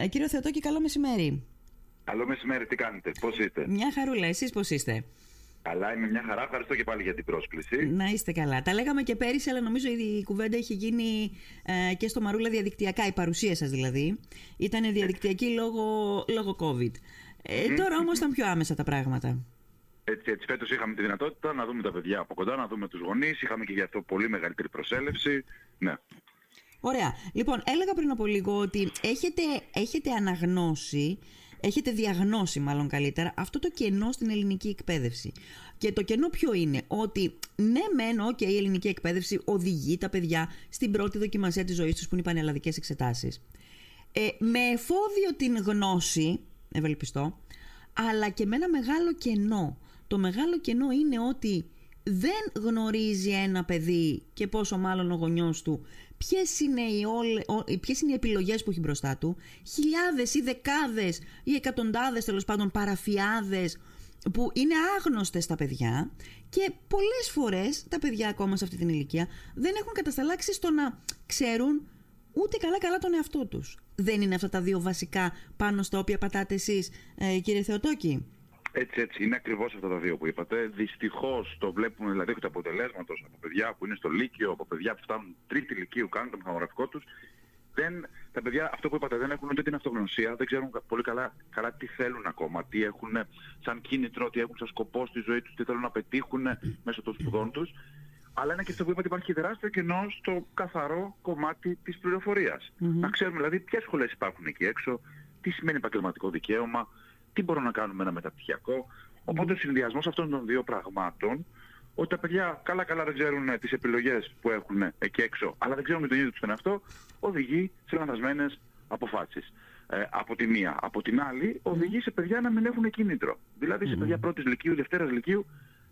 Ε, κύριο Θεοτόκη, καλό μεσημέρι. Καλό μεσημέρι, τι κάνετε, πώς είστε; Μια χαρούλα, εσείς πώς είστε; Καλά, είμαι μια χαρά. Ευχαριστώ και πάλι για την πρόσκληση. Να είστε καλά. Τα λέγαμε και πέρυσι, αλλά νομίζω η κουβέντα είχε γίνει ε, και στο Μαρούλα διαδικτυακά, η παρουσία σας δηλαδή. Ήταν διαδικτυακή λόγω, λόγω COVID. Ε, τώρα όμως ήταν πιο άμεσα τα πράγματα. Έτσι, έτσι. Φέτος είχαμε τη δυνατότητα να δούμε τα παιδιά από κοντά, να δούμε τους γονείς. Είχαμε και γι' αυτό πολύ μεγαλύτερη προσέλευση. Ναι. Ωραία. Λοιπόν, έλεγα πριν από λίγο ότι έχετε, έχετε αναγνώσει, έχετε διαγνώσει μάλλον καλύτερα, αυτό το κενό στην ελληνική εκπαίδευση. Και το κενό ποιο είναι, ότι ναι μεν, και η ελληνική εκπαίδευση οδηγεί τα παιδιά στην πρώτη δοκιμασία της ζωής τους που είναι οι πανελλαδικές εξετάσεις. Ε, με εφόδιο την γνώση, ευελπιστώ, αλλά και με ένα μεγάλο κενό. Το μεγάλο κενό είναι ότι δεν γνωρίζει ένα παιδί και πόσο μάλλον ο γονιός του ποιες είναι οι, όλε, ποιες είναι οι επιλογές που έχει μπροστά του χιλιάδες ή δεκάδες ή εκατοντάδες τέλος πάντων παραφιάδες που είναι άγνωστες στα παιδιά και πολλές φορές τα παιδιά ακόμα σε αυτή την ηλικία δεν έχουν κατασταλάξει στο να ξέρουν ούτε καλά καλά τον εαυτό τους. Δεν είναι αυτά τα δύο βασικά πάνω στα οποία πατάτε εσείς ε, κύριε Θεοτόκη; Έτσι, έτσι. Είναι ακριβώς αυτά τα δύο που είπατε. Δυστυχώς το βλέπουμε δηλαδή το αποτελέσματο από παιδιά που είναι στο Λύκειο, από παιδιά που φτάνουν τρίτη Λυκείου, κάνουν το μηχανογραφικό τους. Δεν, τα παιδιά, αυτό που είπατε, δεν έχουν ούτε την αυτογνωσία, δεν ξέρουν πολύ καλά, καλά τι θέλουν ακόμα, τι έχουν σαν κίνητρο, τι έχουν σαν σκοπό στη ζωή τους, τι θέλουν να πετύχουν μέσω των σπουδών τους. Αλλά είναι και αυτό που είπατε, υπάρχει τεράστιο κενό στο καθαρό κομμάτι της πληροφορίας. Να ξέρουμε δηλαδή ποιες σχολές υπάρχουν εκεί έξω, τι σημαίνει επαγγελματικό δικαίωμα, τι μπορούμε να κάνουμε ένα μεταπτυχιακό; Οπότε ο συνδυασμός αυτών των δύο πραγμάτων, ότι τα παιδιά καλά καλά δεν ξέρουν ε, τις επιλογές που έχουν εκεί έξω, αλλά δεν ξέρουν με τον ίδιο τους τον εαυτό, οδηγεί σε λανθασμένες αποφάσεις. Ε, από τη μία. Από την άλλη, οδηγεί σε παιδιά να μην έχουν κίνητρο. Δηλαδή σε παιδιά πρώτης λυκείου, δευτέρας λυκείου,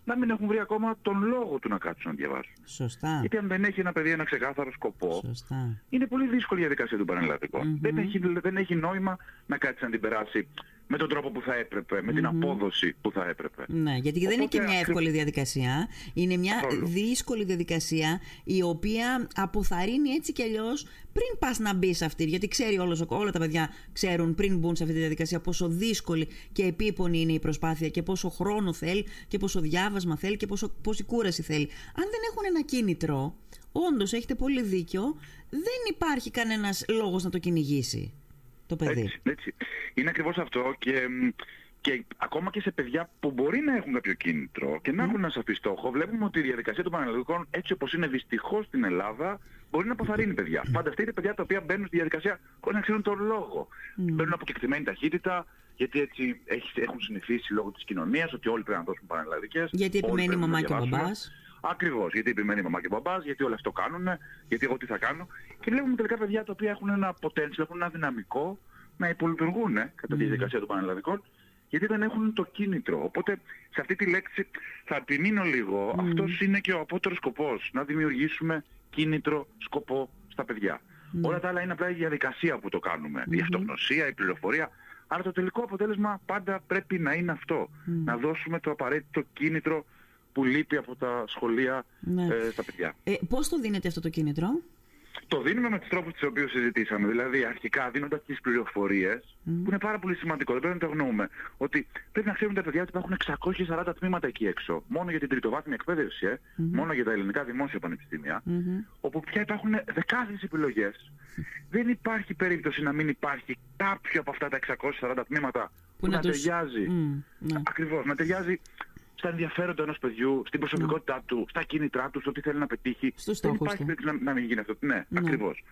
να μην έχουν βρει ακόμα τον λόγο του να κάτσουν να διαβάσουν. Σωστά. Γιατί αν δεν έχει ένα παιδί ένα ξεκάθαρο σκοπό, Σωστά. είναι πολύ δύσκολη η διαδικασία του πανελλαδικου Δεν, έχει, δεν έχει νόημα να κάτσει να την περάσει με τον τρόπο που θα έπρεπε, με την απόδοση που θα έπρεπε. Ναι, γιατί δεν είναι και μια εύκολη διαδικασία. Είναι μια δύσκολη διαδικασία η οποία αποθαρρύνει έτσι κι αλλιώς πριν πας να μπεις σε αυτή. Γιατί ξέρει όλος, όλα τα παιδιά ξέρουν πριν μπουν σε αυτή τη διαδικασία πόσο δύσκολη και επίπονη είναι η προσπάθεια και πόσο χρόνο θέλει και πόσο διάβασμα θέλει και πόσο, πόση κούραση θέλει. Αν δεν έχουν ένα κίνητρο, όντως έχετε πολύ δίκιο, δεν υπάρχει κανένας λόγος να το κυνηγήσει το παιδί. Έτσι, έτσι. Είναι ακριβώς αυτό και, και ακόμα και σε παιδιά που μπορεί να έχουν κάποιο κίνητρο και να έχουν ένα σαφή στόχο, βλέπουμε ότι η διαδικασία των πανελλαδικών έτσι όπως είναι δυστυχώς στην Ελλάδα μπορεί να αποθαρρύνει παιδιά. Mm. Φανταστείτε παιδιά τα οποία μπαίνουν στη διαδικασία χωρίς να ξέρουν τον λόγο. Mm. Μπαίνουν από κεκτημένη ταχύτητα, γιατί έτσι έχουν συνηθίσει λόγω της κοινωνίας ότι όλοι πρέπει να δώσουν πανελλαδικές. Γιατί επιμένει η μαμά και ο μπαμπάς. Ακριβώς, γιατί επιμένει η μαμά και ο μπαμπάς, γιατί όλα αυτό κάνουν, γιατί εγώ τι θα κάνω. Και βλέπουμε τελικά παιδιά τα οποία έχουν ένα potential, έχουν ένα δυναμικό να υπολειτουργούν κατά τη διαδικασία των πανελλαδικών, γιατί δεν έχουν το κίνητρο. Οπότε σε αυτή τη λέξη θα επιμείνω λίγο. Mm. Αυτός είναι και ο απότερος σκοπός, να δημιουργήσουμε κίνητρο, σκοπό στα παιδιά. Όλα τα άλλα είναι απλά η διαδικασία που το κάνουμε. Η αυτογνωσία, η πληροφορία. Αλλά το τελικό αποτέλεσμα πάντα πρέπει να είναι αυτό. Να δώσουμε το απαραίτητο κίνητρο που λείπει από τα σχολεία ναι. ε, στα παιδιά. Ε, πώς το δίνετε αυτό το κίνητρο; Το δίνουμε με τους τρόπους τους οποίους συζητήσαμε. Δηλαδή αρχικά δίνοντας τις πληροφορίες, που είναι πάρα πολύ σημαντικό, δεν πρέπει να το γνωρούμε, ότι πρέπει να ξέρουν τα παιδιά ότι υπάρχουν 640 τμήματα εκεί έξω. Μόνο για την τριτοβάθμια εκπαίδευση, ε, μόνο για τα ελληνικά δημόσια πανεπιστήμια, όπου πια υπάρχουν δεκάδες επιλογές. Δεν υπάρχει περίπτωση να μην υπάρχει κάποιο από αυτά τα 640 τμήματα που, που να, τους... ταιριάζει. Ναι. Ακριβώς, να ταιριάζει στα ενδιαφέροντα ενός παιδιού, στην προσωπικότητά ναι. του, στα κίνητρά του, στο τι θέλει να πετύχει. Δεν υπάρχει περίπτωση να, να μην γίνει αυτό. Ναι, ναι. ακριβώς.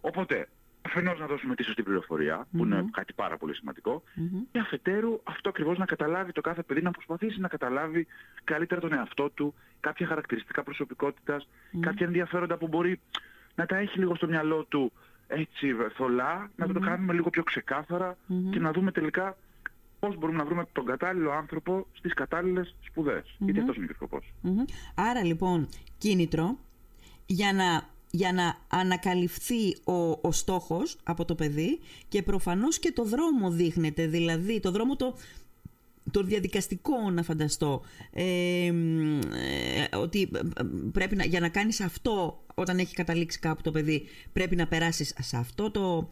Οπότε, αφενός να δώσουμε τη σωστή πληροφορία, που είναι κάτι πάρα πολύ σημαντικό, και αφετέρου αυτό ακριβώς να καταλάβει το κάθε παιδί, να προσπαθήσει να καταλάβει καλύτερα τον εαυτό του, κάποια χαρακτηριστικά προσωπικότητας, κάποια ενδιαφέροντα που μπορεί να τα έχει λίγο στο μυαλό του έτσι θολά, να το κάνουμε λίγο πιο ξεκάθαρα και να δούμε τελικά πώς μπορούμε να βρούμε τον κατάλληλο άνθρωπο στις κατάλληλες σπουδές. Mm-hmm. Γιατί αυτός είναι και ο σκοπός. Άρα λοιπόν κίνητρο για να, για να ανακαλυφθεί ο, ο στόχος από το παιδί και προφανώς και το δρόμο δείχνεται, δηλαδή το δρόμο το, το διαδικαστικό να φανταστώ ε, ε, ότι πρέπει να, για να κάνεις αυτό όταν έχει καταλήξει κάπου το παιδί πρέπει να περάσεις σε, αυτό το,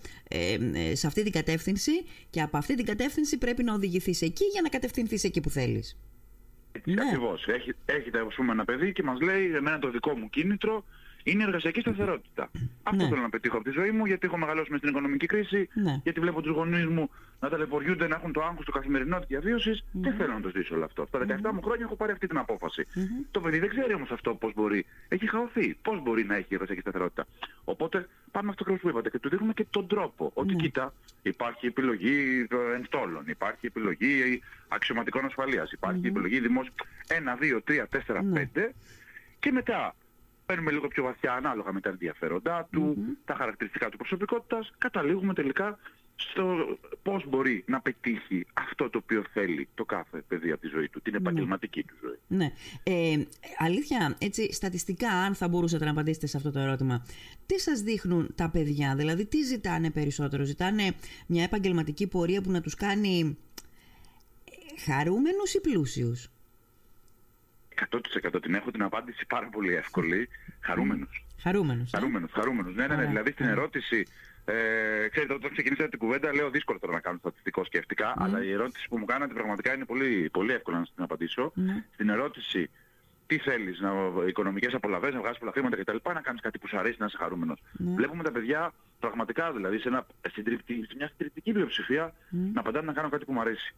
σε αυτή την κατεύθυνση και από αυτή την κατεύθυνση πρέπει να οδηγηθείς εκεί για να κατευθυνθείς εκεί που θέλεις. Ναι. Ακριβώς. Έχει, έχετε ας πούμε ένα παιδί και μας λέει εμένα το δικό μου κίνητρο είναι η εργασιακή σταθερότητα. Αυτό ναι. θέλω να πετύχω από τη ζωή μου, γιατί έχω μεγαλώσει με στην οικονομική κρίση, ναι. γιατί βλέπω τους γονείς μου να ταλαιπωριούνται, να έχουν το άγχος του καθημερινό της διαβίωσης. Mm-hmm. Δεν θέλω να το ζήσω όλο αυτό. Στα 17 μου χρόνια έχω πάρει αυτή την απόφαση. Το παιδί δεν ξέρει όμως αυτό πώς μπορεί. Έχει χαωθεί. Πώς μπορεί να έχει εργασιακή σταθερότητα. Οπότε πάμε αυτό που είπατε και του δείχνουμε και τον τρόπο. Ότι ναι. κοίτα, υπάρχει επιλογή ενστόλων, υπάρχει επιλογή αξιωματικών ασφαλείας, υπάρχει επιλογή δημόσιου 1, 2, 3, 4, 5 και μετά παίρνουμε λίγο πιο βαθιά ανάλογα με τα ενδιαφέροντά του, τα χαρακτηριστικά του προσωπικότητας, καταλήγουμε τελικά στο πώς μπορεί να πετύχει αυτό το οποίο θέλει το κάθε παιδί από τη ζωή του, την ναι. επαγγελματική του ζωή. Ναι. Ε, αλήθεια, έτσι, στατιστικά, αν θα μπορούσατε να απαντήσετε σε αυτό το ερώτημα, τι σας δείχνουν τα παιδιά, δηλαδή τι ζητάνε περισσότερο, ζητάνε μια επαγγελματική πορεία που να τους κάνει χαρούμενους ή πλούσιους; 100% την έχω την απάντηση πάρα πολύ εύκολη. Χαρούμενος. Χαρούμενος. Ναι. Χαρούμενος, χαρούμενος. Ναι, ναι, ναι. Δηλαδή στην ερώτηση, ε, ξέρετε, όταν ξεκινήσατε την κουβέντα, λέω δύσκολο τώρα να κάνω στατιστικό σκεφτικά, αλλά η ερώτηση που μου κάνατε πραγματικά είναι πολύ, πολύ εύκολο να την απαντήσω. Στην ερώτηση, τι θέλεις, να, οικονομικές απολαβές, να βγάζεις πολλά χρήματα κτλ. Να κάνεις κάτι που σου αρέσει, να είσαι χαρούμενος. Βλέπουμε τα παιδιά πραγματικά δηλαδή σε, ένα, σε μια συντριπτική πλειοψηφία να απαντάνε να κάνω κάτι που μου αρέσει.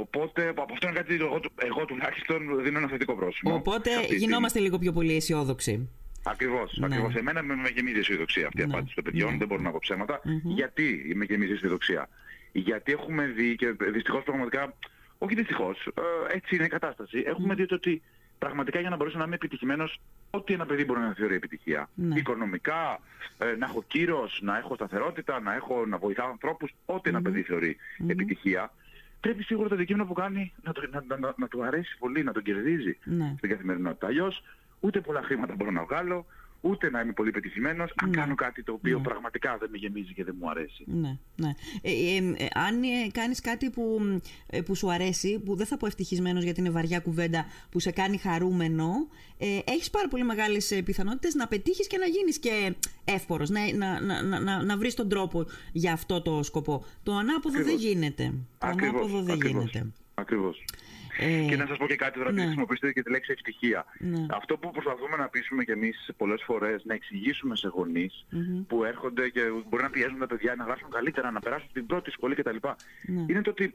Οπότε από αυτό είναι κάτι εγώ, εγώ τουλάχιστον δίνω ένα θετικό πρόσημο. Οπότε γινόμαστε λίγο πιο πολύ αισιόδοξοι. Ακριβώς. Ναι. Ακριβώς. Εμένα με, με γεμίζει αισιοδοξία αυτή η ναι. απάντηση των παιδιών. Ναι. Δεν μπορώ να πω ψέματα. Mm-hmm. Γιατί με γεμίζει αισιοδοξία; Γιατί έχουμε δει και δυστυχώς πραγματικά. Όχι δυστυχώς, ε, έτσι είναι η κατάσταση. Έχουμε δει ότι πραγματικά για να μπορέσω να είμαι επιτυχημένος, ό,τι ένα παιδί μπορεί να θεωρεί επιτυχία. Ναι. Οικονομικά, ε, να έχω κύρος, να έχω σταθερότητα, να, έχω, να βοηθάω ανθρώπους, ό,τι ένα παιδί θεωρεί επιτυχία πρέπει σίγουρα το αντικείμενο που κάνει να, το, να, να, να, του αρέσει πολύ, να τον κερδίζει ναι. στην καθημερινότητα. Αλλιώς ούτε πολλά χρήματα μπορώ να βγάλω, ούτε να είμαι πολύ πετυχημένος αν ναι. κάνω κάτι το οποίο ναι. πραγματικά δεν με γεμίζει και δεν μου αρέσει. Ναι, ναι. Ε, ε, ε αν ε, κάνεις κάτι που, ε, που σου αρέσει, που δεν θα πω ευτυχισμένος γιατί είναι βαριά κουβέντα, που σε κάνει χαρούμενο, ε, έχεις πάρα πολύ μεγάλες πιθανότητες να πετύχεις και να γίνεις και εύπορος, να, να, να, να, να βρεις τον τρόπο για αυτό το σκοπό. Το ανάποδο δεν γίνεται. Το ανάποδο δεν γίνεται. Ακριβώς. Ε, και να σας πω και κάτι τώρα, ναι. χρησιμοποιήσετε και τη λέξη ευτυχία. Ναι. Αυτό που προσπαθούμε να πείσουμε κι εμείς πολλές φορές, να εξηγήσουμε σε γονεις που έρχονται και μπορεί να πιέζουν τα παιδιά να γράψουν καλύτερα, να περάσουν την πρώτη σχολή κτλ. Ναι. Είναι το ότι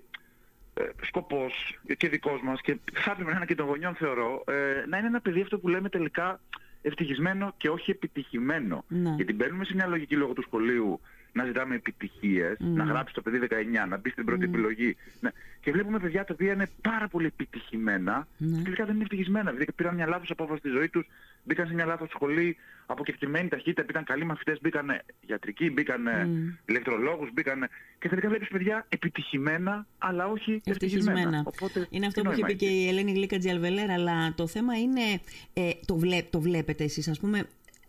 ε, σκοπός και δικός μας και θα έπρεπε να είναι και των γονιών θεωρώ, ε, να είναι ένα παιδί αυτό που λέμε τελικά ευτυχισμένο και όχι επιτυχημένο. Ναι. Γιατί μπαίνουμε σε μια λογική λόγω του σχολείου να ζητάμε επιτυχίες, mm. να γράψει το παιδί 19, να μπει στην πρώτη mm. επιλογή. Ναι. Και βλέπουμε παιδιά τα οποία είναι πάρα πολύ επιτυχημένα mm. και τελικά δεν είναι ευτυχισμένα. Δηλαδή πήραν μια λάθος απόφαση στη ζωή τους, μπήκαν σε μια λάθος σχολή, αποκεκτημένη ταχύτητα, μπήκαν καλοί μαθητές, μπήκαν γιατρικοί, μπήκαν mm. ηλεκτρολόγους, μπήκαν... Και τελικά βλέπεις παιδιά επιτυχημένα, αλλά όχι ευτυχισμένα. ευτυχισμένα. Οπότε, είναι αυτό που είχε πει και η Ελένη Γλίκα Τζιαλβελέρα, αλλά το θέμα είναι, ε, το, βλέ, το βλέπετε εσείς, ας πούμε,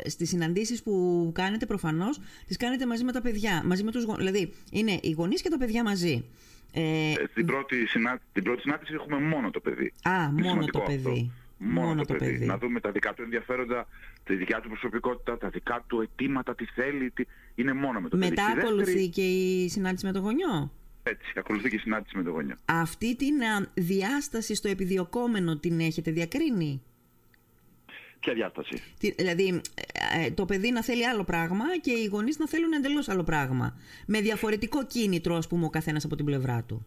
στις συναντήσεις που κάνετε προφανώς τις κάνετε μαζί με τα παιδιά, μαζί με τους Δηλαδή είναι οι γονείς και τα παιδιά μαζί. Ε, ε στην, πρώτη συνά... την πρώτη συνάντηση έχουμε μόνο το παιδί. Α, μόνο το παιδί. Μόνο, το, παιδί. Να δούμε τα δικά του ενδιαφέροντα, τη δικιά του προσωπικότητα, τα δικά του αιτήματα, τι θέλει. Τι... Είναι μόνο με το Μετά παιδί. Μετά ακολουθεί δεύτερη... και η συνάντηση με τον γονιό; Έτσι, ακολουθεί και η συνάντηση με τον γονιό. Αυτή την διάσταση στο επιδιωκόμενο την έχετε διακρίνει; Ποια διάσταση; Δηλαδή, ε, το παιδί να θέλει άλλο πράγμα και οι γονείς να θέλουν εντελώς άλλο πράγμα. Με διαφορετικό κίνητρο, ας πούμε, ο καθένας από την πλευρά του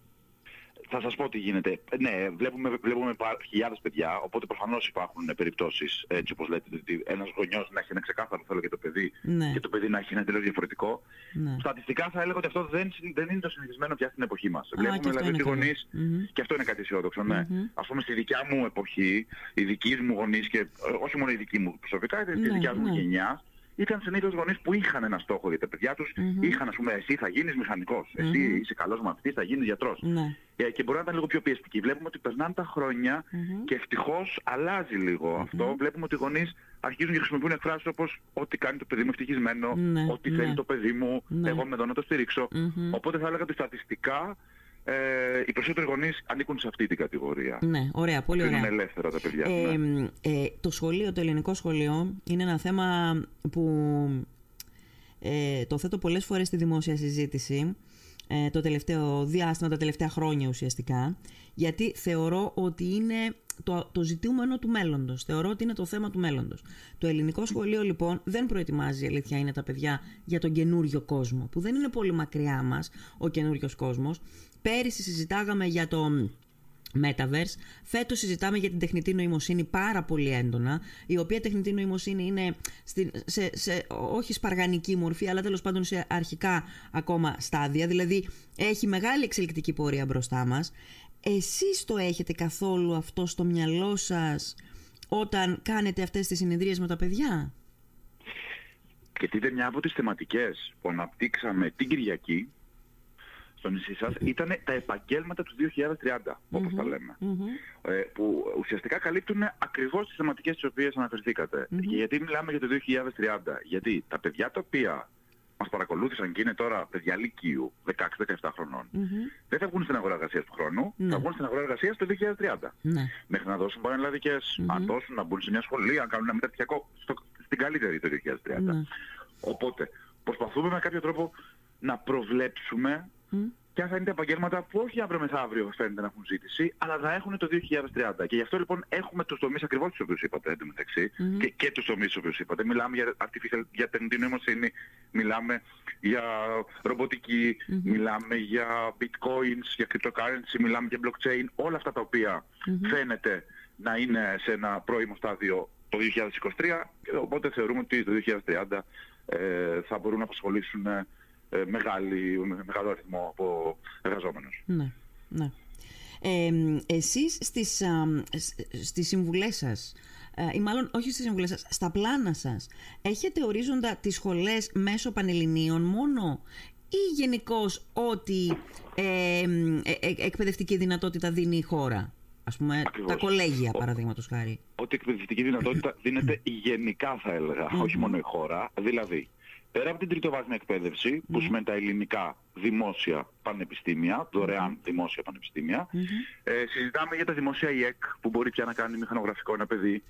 θα σας πω τι γίνεται. Ναι, βλέπουμε, βλέπουμε χιλιάδες παιδιά, οπότε προφανώς υπάρχουν περιπτώσεις, έτσι όπως λέτε, ότι ένας γονιός να έχει ένα ξεκάθαρο θέλω για το παιδί ναι. και το παιδί να έχει ένα τελείως διαφορετικό. Ναι. Στατιστικά θα έλεγα ότι αυτό δεν, δεν είναι το συνηθισμένο πια στην εποχή μας. Α, βλέπουμε δηλαδή ότι οι γονείς, mm-hmm. και αυτό είναι κάτι αισιόδοξο, ναι. Mm-hmm. Ας πούμε στη δικιά μου εποχή, οι δικοί μου γονείς και ε, όχι μόνο οι δικοί μου προσωπικά, είτε ναι, δικιά μου ναι. γενιά, ήταν συνήθως γονείς που είχαν ένα στόχο για τα παιδιά τους. Mm-hmm. Είχαν, ας πούμε, εσύ θα γίνεις μηχανικός, mm-hmm. εσύ είσαι καλός μαθητής, θα γίνεις γιατρός. Ναι. Ε, και μπορεί να ήταν λίγο πιο πιεστική. Βλέπουμε ότι περνάνε τα χρόνια mm-hmm. και ευτυχώς αλλάζει λίγο αυτό. Βλέπουμε ότι οι γονείς αρχίζουν και χρησιμοποιούν εκφράσεις όπως ό,τι κάνει το παιδί μου ευτυχισμένο, ναι, ό,τι ναι. θέλει το παιδί μου, ναι. εγώ είμαι εδώ να το στηρίξω. Οπότε θα έλεγα ότι στατιστικά ε, οι περισσότεροι γονείς ανήκουν σε αυτή την κατηγορία. Ναι, ωραία, πολύ ωραία. Είναι ελεύθερα τα παιδιά. Ε, ναι. ε, το σχολείο, το ελληνικό σχολείο, είναι ένα θέμα που ε, το θέτω πολλές φορές στη δημόσια συζήτηση ε, το τελευταίο διάστημα, τα τελευταία χρόνια ουσιαστικά, γιατί θεωρώ ότι είναι το, το ζητούμενο του μέλλοντος. Θεωρώ ότι είναι το θέμα του μέλλοντος. Το ελληνικό σχολείο λοιπόν δεν προετοιμάζει, αλήθεια είναι τα παιδιά, για τον καινούριο κόσμο, που δεν είναι πολύ μακριά μας ο καινούριος κόσμος. Πέρυσι συζητάγαμε για το Metaverse. Φέτος συζητάμε για την τεχνητή νοημοσύνη πάρα πολύ έντονα, η οποία τεχνητή νοημοσύνη είναι στην, σε, σε, όχι σπαργανική μορφή, αλλά τέλος πάντων σε αρχικά ακόμα στάδια, δηλαδή έχει μεγάλη εξελικτική πορεία μπροστά μας. Εσείς το έχετε καθόλου αυτό στο μυαλό σας όταν κάνετε αυτές τις συνεδρίες με τα παιδιά; Και είναι μια από τις θεματικές που αναπτύξαμε την Κυριακή στο νησί σας ήταν τα επαγγέλματα του 2030, όπως τα λέμε. Ε, που ουσιαστικά καλύπτουν ακριβώς τις θεματικές τις οποίες αναφερθήκατε. Γιατί μιλάμε για το 2030. Γιατί τα παιδιά τα οποία μας παρακολούθησαν και είναι τώρα παιδιά λυκείου, 16-17 χρονων δεν θα βγουν στην αγορά εργασίας του χρόνου, Ναι. θα βγουν στην αγορά εργασίας το 2030. Ναι. Μέχρι να δώσουν πανελλαδικές, να δώσουν, να μπουν σε μια σχολή, να κάνουν ένα μεταπτυχιακό στο, στην καλύτερη το 2030. Ναι. Οπότε προσπαθούμε με κάποιο τρόπο να προβλέψουμε ποια θα είναι τα επαγγέλματα που όχι αύριο μεθαύριο φαίνεται να έχουν ζήτηση, αλλά θα έχουν το 2030. Και γι' αυτό λοιπόν έχουμε τους τομείς ακριβώς τους οποίους είπατε εντωμεταξύ και, και τους τομείς τους οποίους είπατε. Μιλάμε για artificial, για τεχνητή νοημοσύνη, μιλάμε για ρομποτικη μιλάμε για bitcoins, για cryptocurrency, μιλάμε για blockchain, όλα αυτά τα οποία φαίνεται να είναι σε ένα πρώιμο στάδιο το 2023, και οπότε θεωρούμε ότι το 2030 ε, θα μπορούν να απασχολήσουν ε, μεγάλη, με μεγάλο αριθμό από εργαζόμενους. Ναι, ναι. Ε, εσείς στις, α, σ- στις συμβουλές σας, ε, ή μάλλον όχι στις συμβουλές σας, στα πλάνα σας, έχετε ορίζοντα τις σχολές μέσω πανελληνίων μόνο ή γενικώς ό,τι ε, ε, ε, εκπαιδευτική δυνατότητα δίνει η χώρα; Ας πούμε Ακριβώς. τα κολέγια Ο- παραδείγματος χάρη. Ότι η εκπαιδευτική δυνατότητα δίνεται γενικά θα έλεγα, όχι μόνο η χώρα. Δηλαδή, πέρα από την τριτοβάθμια εκπαίδευση, που σημαίνει τα ελληνικά δημόσια πανεπιστήμια, δωρεάν δημόσια πανεπιστήμια, ε, συζητάμε για τα δημόσια ΙΕΚ, που μπορεί πια να κάνει μηχανογραφικό ένα παιδί.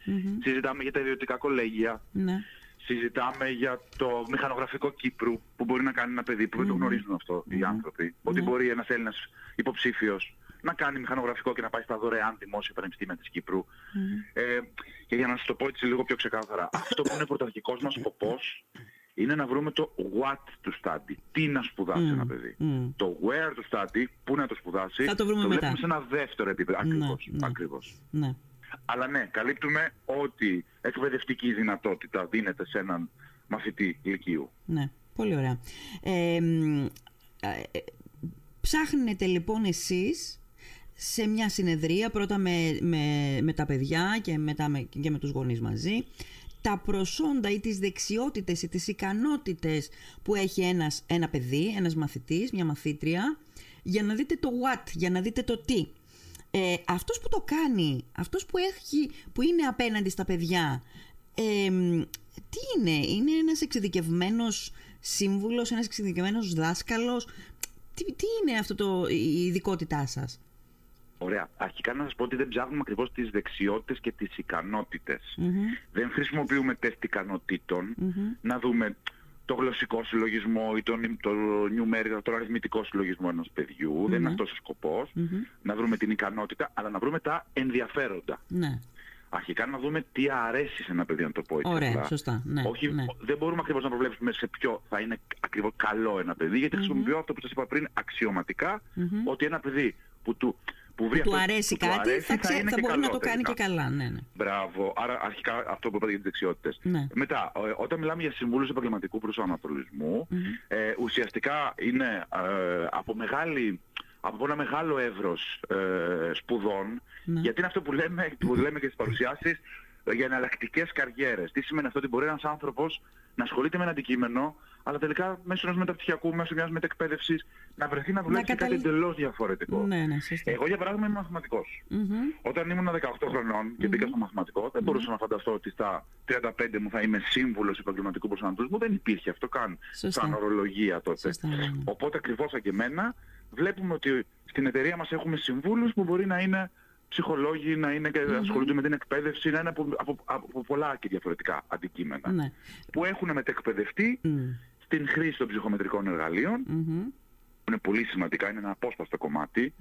Συζητάμε για τα ιδιωτικά κολέγια. Ναι. Συζητάμε για το μηχανογραφικό Κύπρου που μπορεί να κάνει ένα παιδί που δεν το γνωρίζουν αυτό οι άνθρωποι. Ότι μπορεί ένας Έλληνας υποψήφιος να κάνει μηχανογραφικό και να πάει στα δωρεάν δημόσια πανεπιστήμια της Κύπρου. Ε, και για να σας το πω έτσι λίγο πιο ξεκάθαρα, αυτό που είναι πρωταρχικός μας σκοπός είναι να βρούμε το what to study. Τι να σπουδάσει ένα παιδί. Το where to study, πού να το σπουδάσει, Θα το βρούμε το μετά. βλέπουμε σε ένα δεύτερο επίπεδο. Ακριβώς. ναι. ακριβώς. ναι. Αλλά ναι, καλύπτουμε ότι εκπαιδευτική δυνατότητα δίνεται σε έναν μαθητή λυκείου. Ναι, πολύ ωραία. Ε, μ, ε, ε, ψάχνετε λοιπόν εσείς σε μια συνεδρία πρώτα με, με, με τα παιδιά και μετά με, και με τους γονείς μαζί τα προσόντα ή τις δεξιότητες ή τις ικανότητες που έχει ένας, ένα παιδί, ένας μαθητής, μια μαθήτρια για να δείτε το what, για να δείτε το τι. Ε, αυτός που το κάνει, αυτός που, έχει, που είναι απέναντι στα παιδιά, ε, μ, τι είναι, είναι ένας εξειδικευμένος σύμβουλος, ένας εξειδικευμένος δάσκαλος, τι, τι είναι αυτό το, η ειδικότητά σας; Ωραία. Αρχικά να σας πω ότι δεν ψάχνουμε ακριβώς τις δεξιότητες και τις ικανότητες. Δεν χρησιμοποιούμε τεστ ικανοτήτων να δούμε το γλωσσικό συλλογισμό ή τον, το numerical, τον αριθμητικό συλλογισμό ενός παιδιού. Δεν είναι αυτός ο σκοπος Να βρούμε την ικανότητα, αλλά να βρούμε τα ενδιαφέροντα. Ναι, Αρχικά να δούμε τι αρέσει σε ένα παιδί, να το πω έτσι. Ωραία, απλά. σωστά, ναι, Όχι, ναι. Δεν μπορούμε ακριβώς να προβλέψουμε σε ποιο θα είναι ακριβώς καλό ένα παιδί, γιατί χρησιμοποιώ αυτό που σας είπα πριν αξιωματικά, ότι ένα παιδί που του, που βρει που του αυτό αρέσει που του κάτι αρέσει, θα, ξέ, είναι θα και μπορεί να καλό το κάνει και τελικά. καλά. Ναι, ναι. Μπράβο. Άρα αρχικά αυτό που είπατε για τις δεξιότητες. Ναι. Μετά, ε, όταν μιλάμε για συμβούλους επαγγελματικού προσανατολισμού, ε, ουσιαστικά είναι ε, από μεγάλη από ένα μεγάλο εύρος ε, σπουδών, Ναι. γιατί είναι αυτό που λέμε, που λέμε και στις παρουσιάσεις ε, για εναλλακτικές καριέρες. Τι σημαίνει αυτό, ότι μπορεί ένας άνθρωπος να ασχολείται με ένα αντικείμενο, αλλά τελικά μέσω ενός μεταπτυχιακού, μέσω μιας μετεκπαίδευσης, να βρεθεί να δουλέψει σε καταλή- κάτι εντελώς διαφορετικό. Ναι, ναι, σωστά. Εγώ για παράδειγμα είμαι μαθηματικός. Όταν ήμουν 18 χρονών και μπήκα στο μαθηματικό, δεν μπορούσα να φανταστώ ότι στα 35 μου θα είμαι σύμβουλος επαγγελματικού προσανατολισμού. Δεν υπήρχε αυτό καν Σωστά. σαν ορολογία τότε. Σωστά, ναι, ναι. Οπότε ακριβώς σαν και εμένα βλέπουμε ότι στην εταιρεία μας έχουμε συμβούλους που μπορεί να είναι ψυχολόγοι, να είναι και ασχολούνται με την εκπαίδευση, να είναι από, από, από πολλά και διαφορετικά αντικείμενα. Ναι. Που έχουν μετεκπαιδευτεί στην χρήση των ψυχομετρικών εργαλείων, που είναι πολύ σημαντικά, είναι ένα απόσπαστο κομμάτι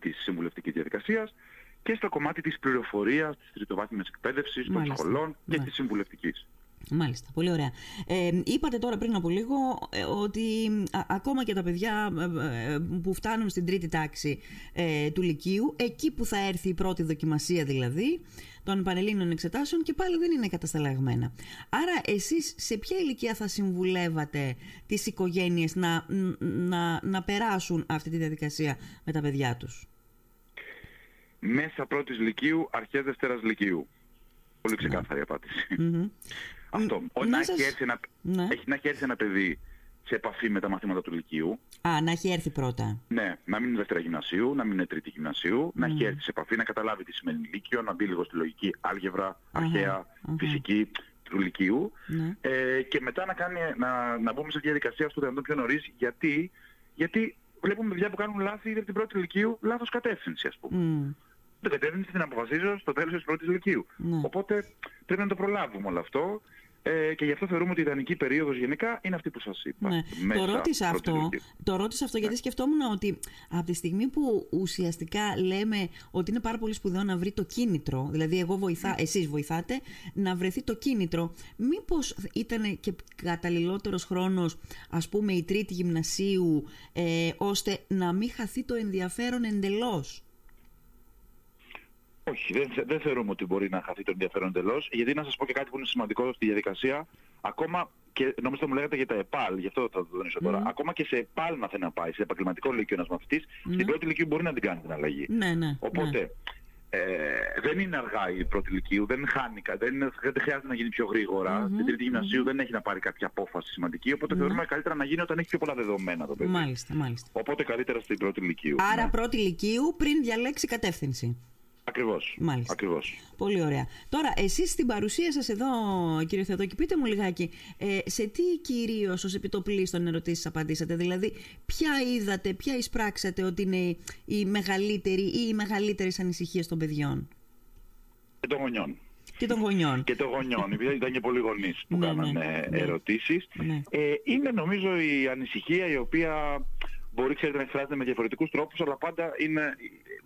της συμβουλευτικής διαδικασίας, και στο κομμάτι της πληροφορίας, της τριτοβάθμιας εκπαίδευσης, των σχολών και ναι. της συμβουλευτικής. Μάλιστα, πολύ ωραία. Ε, είπατε τώρα πριν από λίγο ε, ότι ακόμα και τα παιδιά ε, ε, που φτάνουν στην τρίτη τάξη του Λυκείου, εκεί που θα έρθει η πρώτη δοκιμασία δηλαδή των πανελλήνων εξετάσεων και πάλι δεν είναι κατασταλαγμένα. Άρα εσείς σε ποια ηλικία θα συμβουλεύατε τις οικογένειες να, να, να περάσουν αυτή τη διαδικασία με τα παιδιά τους; Μέσα πρώτης Λυκείου, αρχές Δευτέρας Λυκείου. Πολύ ξεκάθαρη απάντηση. Αυτό. να, έχει έρθει ένα, ναι. έχει, να έχει έρθει ένα παιδί σε επαφή με τα μαθήματα του Λυκείου. Α, να έχει έρθει πρώτα. Ναι, να μην είναι δεύτερα γυμνασίου, να μην είναι τρίτη γυμνασίου, να έχει έρθει σε επαφή, να καταλάβει τι σημαίνει Λύκειο, να μπει λίγο στη λογική αλγευρα αρχαία, φυσική του Λυκείου. Ναι. Ε, και μετά να, κάνει, να, να μπούμε σε διαδικασία στο δυνατόν πιο νωρίς, γιατί, γιατί βλέπουμε παιδιά που κάνουν λάθη ήδη από την πρώτη Λυκείου, λάθος κατεύθυνση ας πούμε. Mm. Την κατεύθυνση την αποφασίζω στο τέλος της πρώτης Λυκείου. Ναι. Οπότε πρέπει να το προλάβουμε όλο αυτό. Ε, και γι' αυτό θεωρούμε ότι η ιδανική περίοδος γενικά είναι αυτή που σας είπα. Ναι. το ρώτησα αυτό, το ρώτησα αυτό γιατί ναι. σκεφτόμουν ότι από τη στιγμή που ουσιαστικά λέμε ότι είναι πάρα πολύ σπουδαίο να βρει το κίνητρο, δηλαδή εγώ βοηθά, ναι. εσείς βοηθάτε, να βρεθεί το κίνητρο, μήπως ήταν και καταλληλότερος χρόνος, ας πούμε, η τρίτη γυμνασίου, ε, ώστε να μην χαθεί το ενδιαφέρον εντελώς; Όχι, δεν, δεν θεωρούμε ότι μπορεί να χαθεί το ενδιαφέρον εντελώς. Γιατί να σας πω και κάτι που είναι σημαντικό στη διαδικασία, ακόμα και νομίζω μου λέγατε για τα ΕΠΑΛ, γι' αυτό θα το τονίσω τώρα. Ακόμα και σε ΕΠΑΛ να θέλει να πάει, σε επαγγελματικό λύκειο ένας μαθητής, στην πρώτη ηλικία μπορεί να την κάνει την αλλαγή. Ναι, ναι, Οπότε ναι. Ε, δεν είναι αργά η πρώτη ηλικίου, δεν χάνει δεν, δεν χρειάζεται να γίνει πιο γρήγορα. Mm-hmm, Στην τρίτη γυμνασίου δεν έχει να πάρει κάποια απόφαση σημαντική, οπότε θεωρούμε καλύτερα να γίνει όταν έχει πιο πολλά δεδομένα το παιδί. Μάλιστα, μάλιστα. Οπότε καλύτερα στην πρώτη ηλικίου. Άρα ναι. πρώτη ηλικίου πριν διαλέξει κατεύθυνση. Ακριβώς. Μάλιστα. Ακριβώς. Πολύ ωραία. Τώρα, εσείς στην παρουσία σας εδώ, κύριε Θεοδόκη, πείτε μου λιγάκι, ε, σε τι κυρίως ως επιτοπλίστων ερωτήσεις απαντήσατε, δηλαδή ποια είδατε, ποια εισπράξατε ότι είναι η μεγαλύτερη ή οι μεγαλύτερες ανησυχίες των παιδιών; Και των γονιών. Και των γονιών. και των γονιών, επειδή ήταν και πολλοί γονείς που ναι, κάνανε ναι, ναι. ερωτήσεις. Ναι. Ε, είναι νομίζω η ανησυχία η οποία μπορεί ξέρετε, να εκφράζεται με διαφορετικούς τρόπους, αλλά πάντα είναι,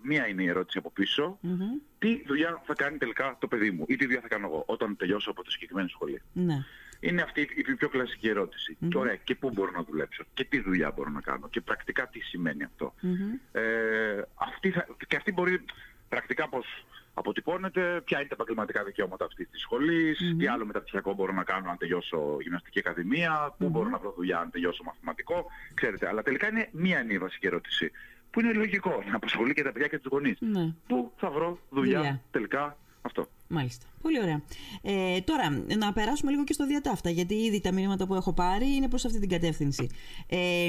μία είναι η ερώτηση από πίσω. Mm-hmm. Τι δουλειά θα κάνει τελικά το παιδί μου ή τι δουλειά θα κάνω εγώ όταν τελειώσω από τη συγκεκριμένη σχολή. Ναι. Είναι αυτή η πιο κλασική ερώτηση. Mm-hmm. Και ωραία, και πού μπορώ να δουλέψω και τι δουλειά μπορώ να κάνω και πρακτικά τι σημαίνει αυτό. Mm-hmm. Ε, αυτή θα, και αυτή μπορεί πρακτικά πώς αποτυπώνεται, ποια είναι τα επαγγελματικά δικαιώματα αυτής της σχολής, mm-hmm. τι άλλο μεταπτυχιακό μπορώ να κάνω αν τελειώσω γυμναστική ακαδημία, πού mm-hmm. μπορώ να βρω δουλειά αν τελειώσω μαθηματικό, ξέρετε. Αλλά τελικά είναι μία είναι η βασική ερώτηση, που είναι λογικό να απασχολεί και τα παιδιά και τους γονείς. Mm-hmm. Πού θα βρω δουλειά τελικά αυτό. Μάλιστα. Πολύ ωραία. Ε, τώρα, να περάσουμε λίγο και στο διατάφτα, γιατί ήδη τα μηνύματα που έχω πάρει είναι προς αυτή την κατεύθυνση. Ε,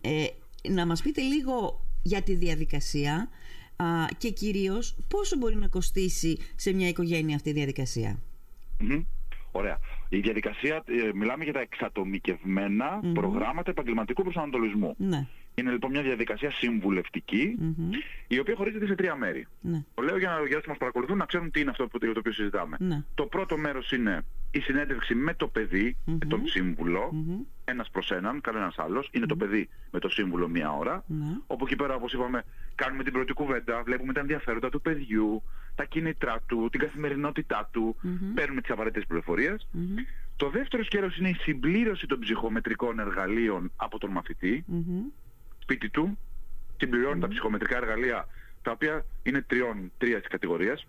ε, να μας πείτε λίγο για τη διαδικασία, α, και κυρίως πόσο μπορεί να κοστίσει σε μια οικογένεια αυτή η διαδικασια Ωραία. Η διαδικασία, ε, μιλάμε για τα εξατομικευμένα προγράμματα επαγγελματικού προσανατολισμού. Ναι. Είναι λοιπόν μια διαδικασία η οποία χωρίζεται σε τρία μέρη. Ναι. Το λέω για να για όσοι μας παρακολουθούν να ξέρουν τι είναι αυτό που, το οποίο συζητάμε. Ναι. Το πρώτο μέρος είναι η συνέντευξη με το παιδί, mm τον σύμβουλο, mm-hmm. ένας προς έναν, κανένας άλλος. Είναι το παιδί με το σύμβουλο μία ώρα. Ναι. Όπου εκεί πέρα, όπως είπαμε, κάνουμε την πρώτη κουβέντα, βλέπουμε τα ενδιαφέροντα του παιδιού, τα κίνητρά του, την καθημερινότητά του, παίρνουμε τις απαραίτητες Το δεύτερο σκέλος είναι η συμπλήρωση των ψυχομετρικών εργαλείων από τον μαθητή, σπίτι του, συμπληρώνει τα ψυχομετρικά εργαλεία, τα οποία είναι τριών, τρία κατηγορίας.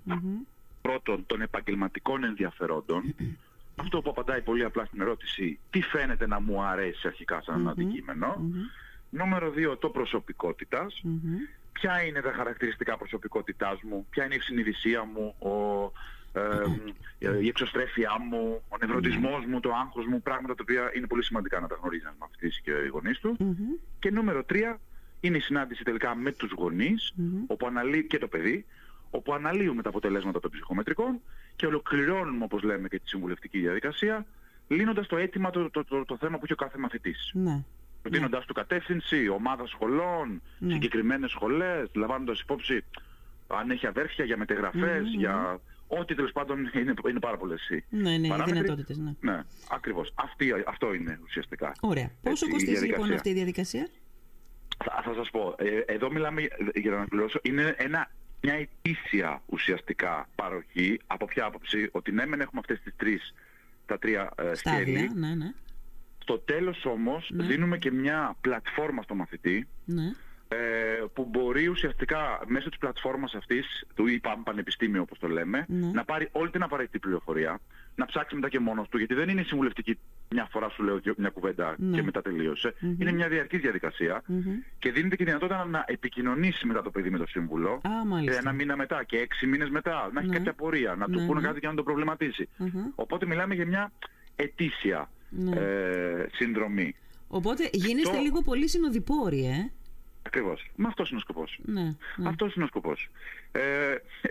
Πρώτον, των επαγγελματικών ενδιαφερόντων, αυτό που απαντάει πολύ απλά στην ερώτηση τι φαίνεται να μου αρέσει αρχικά σαν ένα αντικείμενο. Νούμερο 2 το προσωπικότητας. Ποια είναι τα χαρακτηριστικά προσωπικότητάς μου, ποια είναι η συνειδησία μου, ο, ε, η εξωστρέφειά μου, ο νευρωτισμός μου, το άγχος μου, πράγματα τα οποία είναι πολύ σημαντικά να τα γνωρίζεις ένας μαθητής και οι γονείς τους. Και νούμερο 3 είναι η συνάντηση τελικά με τους γονείς, όπου αναλύει και το παιδί, όπου αναλύουμε τα αποτελέσματα των ψυχομετρικών και ολοκληρώνουμε, όπως λέμε, και τη συμβουλευτική διαδικασία, λύνοντας το αίτημα, το, το, το, το θέμα που έχει ο κάθε μαθητής. Ναι. δίνοντας του κατεύθυνση, ομάδα σχολών, Ναι. συγκεκριμένες σχολές, λαμβάνοντας υπόψη αν έχει αδέρφια για μετεγραφές, για ό,τι τέλος πάντων είναι, είναι πάρα πολλές οι Ναι, ναι, οι παράμετροι. δυνατότητες, ναι. Ναι, ακριβώς. Αυτή, αυτό είναι ουσιαστικά. Ωραία. Πόσο Έτσι, η κοστίζει λοιπόν διαδικασία. αυτή η διαδικασία; Θα, θα σας πω, ε, εδώ μιλάμε, για- για να αναπληρώσω, είναι ένα, μια ετήσια ουσιαστικά παροχή, από ποια άποψη, ότι ναι μεν έχουμε αυτές τις τρεις, τα τρία ε, Στάδια, σκέλη, ναι, ναι. στο τέλος όμως Ναι. δίνουμε και μια πλατφόρμα στο μαθητή, ναι. ε, που μπορεί ουσιαστικά μέσω της πλατφόρμας αυτής, του ή παν- πανεπιστήμιο όπως το λέμε, Ναι. να πάρει όλη την απαραίτητη πληροφορία, να ψάξει μετά και μόνος του, γιατί δεν είναι συμβουλευτική μια φορά σου λέω και μια κουβέντα Ναι. και μετά τελείωσε. Είναι μια διαρκής διαδικασία Μμμ. και δίνεται και η δυνατότητα να επικοινωνήσει μετά το παιδί με το σύμβουλο. Α, μάλιστα. Και ένα μήνα μετά και έξι μήνες μετά, να έχει Ναι. κάποια πορεία, να του Ναι, πούνε ναι. κάτι και να το προβληματίσει. Μμμ. Οπότε μιλάμε για μια ετήσια Ναι. ε, συνδρομή. Οπότε γίνεστε Αυτό- λίγο πολύ συνοδοιπόροι, ε. Ακριβώς. Μα αυτός είναι ο σκοπός. Ναι, ναι. Αυτός είναι ο σκοπός. Ε,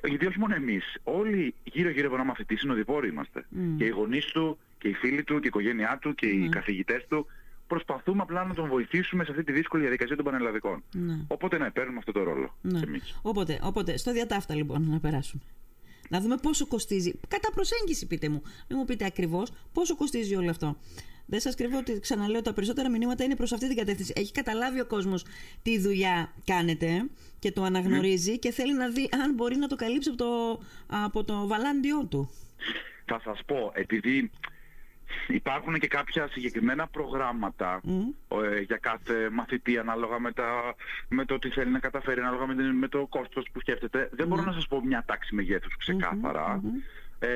γιατί όχι μόνο εμείς, όλοι γύρω-γύρω από ένα μαθητή συνοδοιπόροι είμαστε. Μμ. Και οι γονείς του, και οι φίλοι του, και η οικογένειά του, και Ναι. οι καθηγητές του. Προσπαθούμε απλά να τον βοηθήσουμε σε αυτή τη δύσκολη διαδικασία των πανελλαδικών. Ναι. Οπότε ναι, παίρνουμε αυτό το ρόλο Ναι. κι εμείς. Οπότε, οπότε, στο διατάφτα λοιπόν να περάσουμε. Να δούμε πόσο κοστίζει. Κατά προσέγγιση πείτε μου. Μην μου πείτε ακριβώς πόσο κοστίζει όλο αυτό. Δεν σας κρύβω ότι ξαναλέω τα περισσότερα μηνύματα είναι προς αυτή την κατεύθυνση. Έχει καταλάβει ο κόσμος τι δουλειά κάνετε και το αναγνωρίζει και θέλει να δει αν μπορεί να το καλύψει από το, από το βαλάντιό του. Θα σας πω, επειδή υπάρχουν και κάποια συγκεκριμένα προγράμματα Μμ. ε, για κάθε μαθητή ανάλογα με, τα, με το τι θέλει να καταφέρει, ανάλογα με, την- με το κόστος που σκέφτεται. Δεν μπορώ να σας πω μια τάξη μεγέθους ξεκάθαρα. Ε,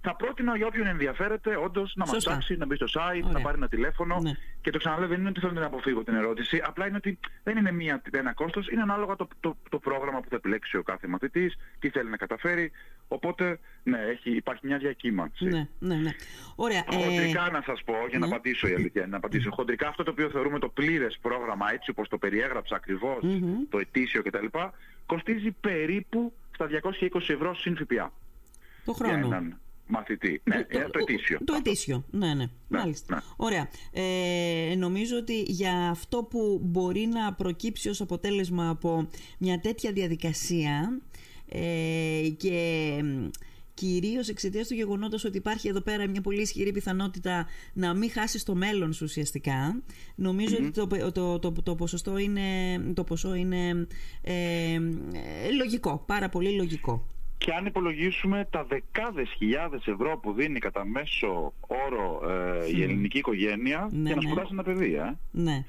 θα πρότεινα για όποιον ενδιαφέρεται όντως να μας Σωστά. ψάξει, να μπει στο site, Ωραία. να πάρει ένα τηλέφωνο. Ναι. Και το ξαναλέω δεν είναι ότι θέλω να αποφύγω την ερώτηση, απλά είναι ότι δεν είναι μία, ένα κόστος, είναι ανάλογα το, το, το πρόγραμμα που θα επιλέξει ο κάθε μαθητής, τι θέλει να καταφέρει. Οπότε, ναι, έχει, υπάρχει μια διακύμανση. Ναι, ναι, ναι. Ωραία. ε, Χοντρικά να σας πω, για να ναι. απαντήσω η αλήθεια, είναι να απαντήσω. Χοντρικά αυτό το οποίο θεωρούμε το πλήρες πρόγραμμα, έτσι όπως το περιέγραψα ακριβώς, Μμμ. το ετήσιο κτλ, κοστίζει περίπου στα 220 ευρώ συν ΦΠΑ το για χρόνο. έναν μαθητή. Ναι, Το- ε, το ετήσιο. Το ετήσιο, ναι, ναι. Μάλιστα. ναι. Ωραία. Ε, νομίζω ότι για αυτό που μπορεί να προκύψει ως αποτέλεσμα από μια τέτοια διαδικασία ε, και μ, κυρίως εξαιτίας του γεγονότος ότι υπάρχει εδώ πέρα μια πολύ ισχυρή πιθανότητα να μην χάσεις το μέλλον σου ουσιαστικά, νομίζω ότι το, το, το, το, ποσοστό είναι, το ποσό είναι ε, ε, λογικό, πάρα πολύ λογικό. Και αν υπολογίσουμε τα δεκάδες χιλιάδες ευρώ που δίνει κατά μέσο όρο ε, η ελληνική οικογένεια Ναι, για να ναι. σπουδάσει ένα παιδί, ε. Ναι.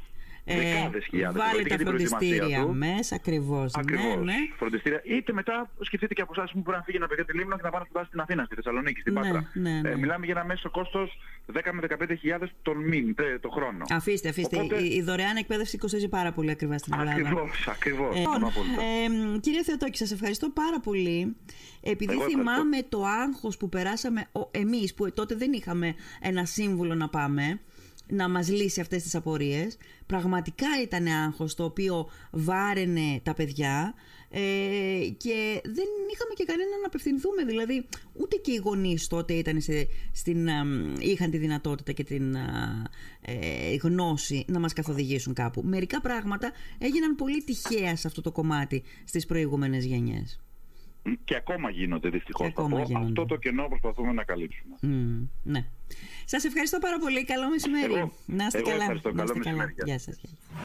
Δεκάδες χιλιάδες Βάλε ευρώ, τα για την προετοιμασία φροντιστήρια του. μέσα, ακριβώς. Ακριβώς. Ναι, ναι. Φροντιστήρια. Είτε μετά σκεφτείτε και από εσάς που μπορεί να φύγει ένα παιδί από τη Λίμνο και να πάει να σπουδάσει στην Αθήνα, στη Θεσσαλονίκη, στην Ναι, Πάτρα. ναι, ναι. Ε, μιλάμε για ένα μέσο κόστος 10 με 15 χιλιάδες τον μήν, τε- το χρόνο. Αφήστε, αφήστε. Οπότε- Η, η δωρεάν εκπαίδευση κοστίζει πάρα πολύ ακριβά στην Ελλάδα. Ακριβώς, ακριβώς. Ε, Συμφωνώ λοιπόν, απόλυτα. ε, κύριε Θεοτόκη, σας ευχαριστώ πάρα πολύ. Επειδή Εγώ ευχαριστώ. θυμάμαι το άγχος που περάσαμε ο, εμείς, που τότε δεν είχαμε ένα σύμβουλο να πάμε, να μας λύσει αυτές τις απορίες. Πραγματικά ήταν άγχος το οποίο βάραινε τα παιδιά ε, και δεν είχαμε και κανένα να απευθυνθούμε. Δηλαδή, ούτε και οι γονείς τότε ήταν σε, στην, α, μ, είχαν τη δυνατότητα και την α, ε, γνώση να μας καθοδηγήσουν κάπου. Μερικά πράγματα έγιναν πολύ τυχαία σε αυτό το κομμάτι στις προηγούμενες γενιές. Και ακόμα γίνονται δυστυχώς. Και θα ακόμα πω. γίνονται. Αυτό το κενό προσπαθούμε να καλύψουμε. Μμ, ναι. Σας ευχαριστώ πάρα πολύ. Καλό μεσημέρι. Εγώ- να είστε εγώ καλά. ευχαριστώ. Να Καλό είστε καλά. μεσημέρι. Γεια Γεια σας. γεια.